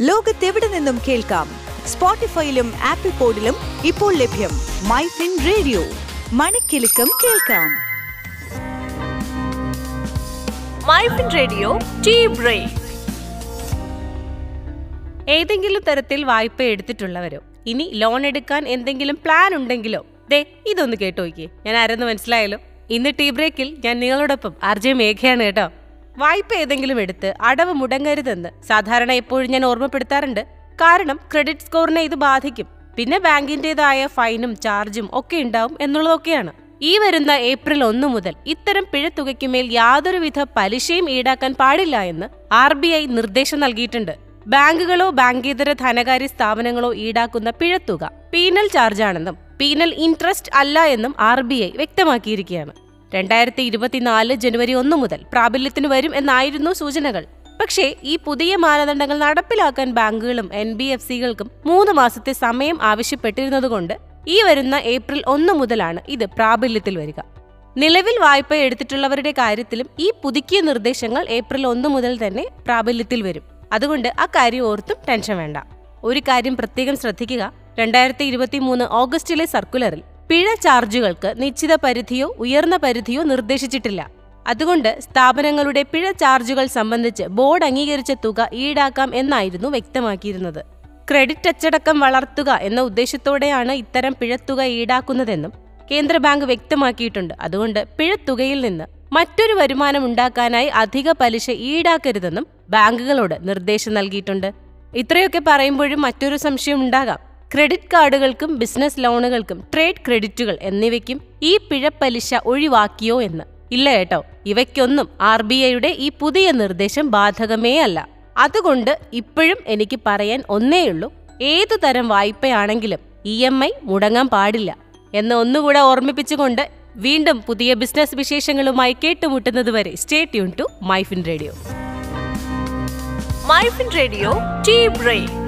ലോകത്തെവിടെ നിന്നും കേൾക്കാം? സ്പോട്ടിഫൈയിലും ആപ്പിൾ പോഡിലും ഇപ്പോൾ ലഭ്യം മൈ ഫിൻ റേഡിയോ. മണിക്കെലക്കം കേൾക്കാം. MyFin radio tea break. ഏതെങ്കിലും തരത്തിൽ വായ്പ എടുത്തിട്ടുള്ളവരോ? ഇനി ലോൺ എടുക്കാൻ എന്തെങ്കിലും പ്ലാൻ ഉണ്ടെങ്കിലോ? ദേ ഇതൊന്ന് കേട്ടു നോക്കിയേ ഞാൻ ആരെന്ന് മനസ്സിലായല്ലോ. ഇന്ന് ടീ ബ്രേക്കിൽ ഞാൻ നിങ്ങളോടൊപ്പം ആർ ജെ മേഘയാണ് കേട്ടോ. വായ്പ ഏതെങ്കിലും എടുത്ത് അടവ് മുടങ്ങരുതെന്ന് സാധാരണ എപ്പോഴും ഞാൻ ഓർമ്മപ്പെടുത്താറുണ്ട്. കാരണം ക്രെഡിറ്റ് സ്കോറിനെ ഇത് ബാധിക്കും. പിന്നെ ബാങ്കിന്റേതായ ഫൈനും ചാർജും ഒക്കെ ഉണ്ടാവും എന്നുള്ളതൊക്കെയാണ്. ഈ വരുന്ന ഏപ്രിൽ ഒന്ന് മുതൽ ഇത്തരം പിഴത്തുകയ്ക്കുമേൽ യാതൊരുവിധ പലിശയും ഈടാക്കാൻ പാടില്ല എന്ന് ആർ ബി ഐ നിർദ്ദേശം നൽകിയിട്ടുണ്ട്. ബാങ്കുകളോ ബാങ്കേതര ധനകാര്യ സ്ഥാപനങ്ങളോ ഈടാക്കുന്ന പിഴത്തുക പീനൽ ചാർജാണെന്നും പീനൽ ഇൻട്രസ്റ്റ് അല്ല എന്നും ആർ വ്യക്തമാക്കിയിരിക്കുകയാണ്. രണ്ടായിരത്തി ഇരുപത്തിനാല് ജനുവരി ഒന്ന് മുതൽ പ്രാബല്യത്തിന് വരും എന്നായിരുന്നു സൂചനകൾ. പക്ഷേ ഈ പുതിയ മാനദണ്ഡങ്ങൾ നടപ്പിലാക്കാൻ ബാങ്കുകളും എൻ ബി എഫ് സികൾക്കും മൂന്ന് മാസത്തെ സമയം ആവശ്യപ്പെട്ടിരുന്നതുകൊണ്ട് ഈ വരുന്ന ഏപ്രിൽ ഒന്ന് മുതലാണ് ഇത് പ്രാബല്യത്തിൽ വരിക. നിലവിൽ വായ്പ എടുത്തിട്ടുള്ളവരുടെ കാര്യത്തിലും ഈ പുതുക്കിയ നിർദ്ദേശങ്ങൾ ഏപ്രിൽ ഒന്ന് മുതൽ തന്നെ പ്രാബല്യത്തിൽ വരും. അതുകൊണ്ട് ആ കാര്യം ഓർത്തും ടെൻഷൻ വേണ്ട. ഒരു കാര്യം പ്രത്യേകം ശ്രദ്ധിക്കുക. രണ്ടായിരത്തി ഇരുപത്തി മൂന്ന് ഓഗസ്റ്റിലെ സർക്കുലറിൽ പിഴ ചാർജുകൾക്ക് നിശ്ചിത പരിധിയോ ഉയർന്ന പരിധിയോ നിർദ്ദേശിച്ചിട്ടില്ല. അതുകൊണ്ട് സ്ഥാപനങ്ങളുടെ പിഴ ചാർജുകൾ സംബന്ധിച്ച് ബോർഡ് അംഗീകരിച്ച തുക ഈടാക്കാം എന്നായിരുന്നു വ്യക്തമാക്കിയിരുന്നത്. ക്രെഡിറ്റ് അച്ചടക്കം വളർത്തുക എന്ന ഉദ്ദേശത്തോടെയാണ് ഇത്തരം പിഴത്തുക ഈടാക്കുന്നതെന്നും കേന്ദ്ര ബാങ്ക് വ്യക്തമാക്കിയിട്ടുണ്ട്. അതുകൊണ്ട് പിഴത്തുകയിൽ നിന്ന് മറ്റൊരു വരുമാനം ഉണ്ടാക്കാനായി അധിക പലിശ ഈടാക്കരുതെന്നും ബാങ്കുകളോട് നിർദ്ദേശം നൽകിയിട്ടുണ്ട്. ഇത്രയൊക്കെ പറയുമ്പോഴും മറ്റൊരു സംശയം ഉണ്ടാകാം. ക്രെഡിറ്റ് കാർഡുകൾക്കും ബിസിനസ് ലോണുകൾക്കും ട്രേഡ് ക്രെഡിറ്റുകൾ എന്നിവയ്ക്കും ഈ പിഴപ്പലിശ ഒഴിവാക്കിയോ എന്ന്. ഇല്ല കേട്ടോ. ഇവയ്ക്കൊന്നും ആർ ബി ഐയുടെ ഈ പുതിയ നിർദ്ദേശം ബാധകമേ അല്ല. അതുകൊണ്ട് ഇപ്പോഴും എനിക്ക് പറയാൻ ഒന്നേയുള്ളൂ ഏതു തരം വായ്പയാണെങ്കിലും ഇ എം ഐ മുടങ്ങാൻ പാടില്ല. എന്ന് ഒന്നുകൂടെ ഓർമ്മിപ്പിച്ചുകൊണ്ട് വീണ്ടും പുതിയ ബിസിനസ് വിശേഷങ്ങളുമായി കേട്ടുമുട്ടുന്നതുവരെ stay tune to MyFin radio. MyFin radio team break.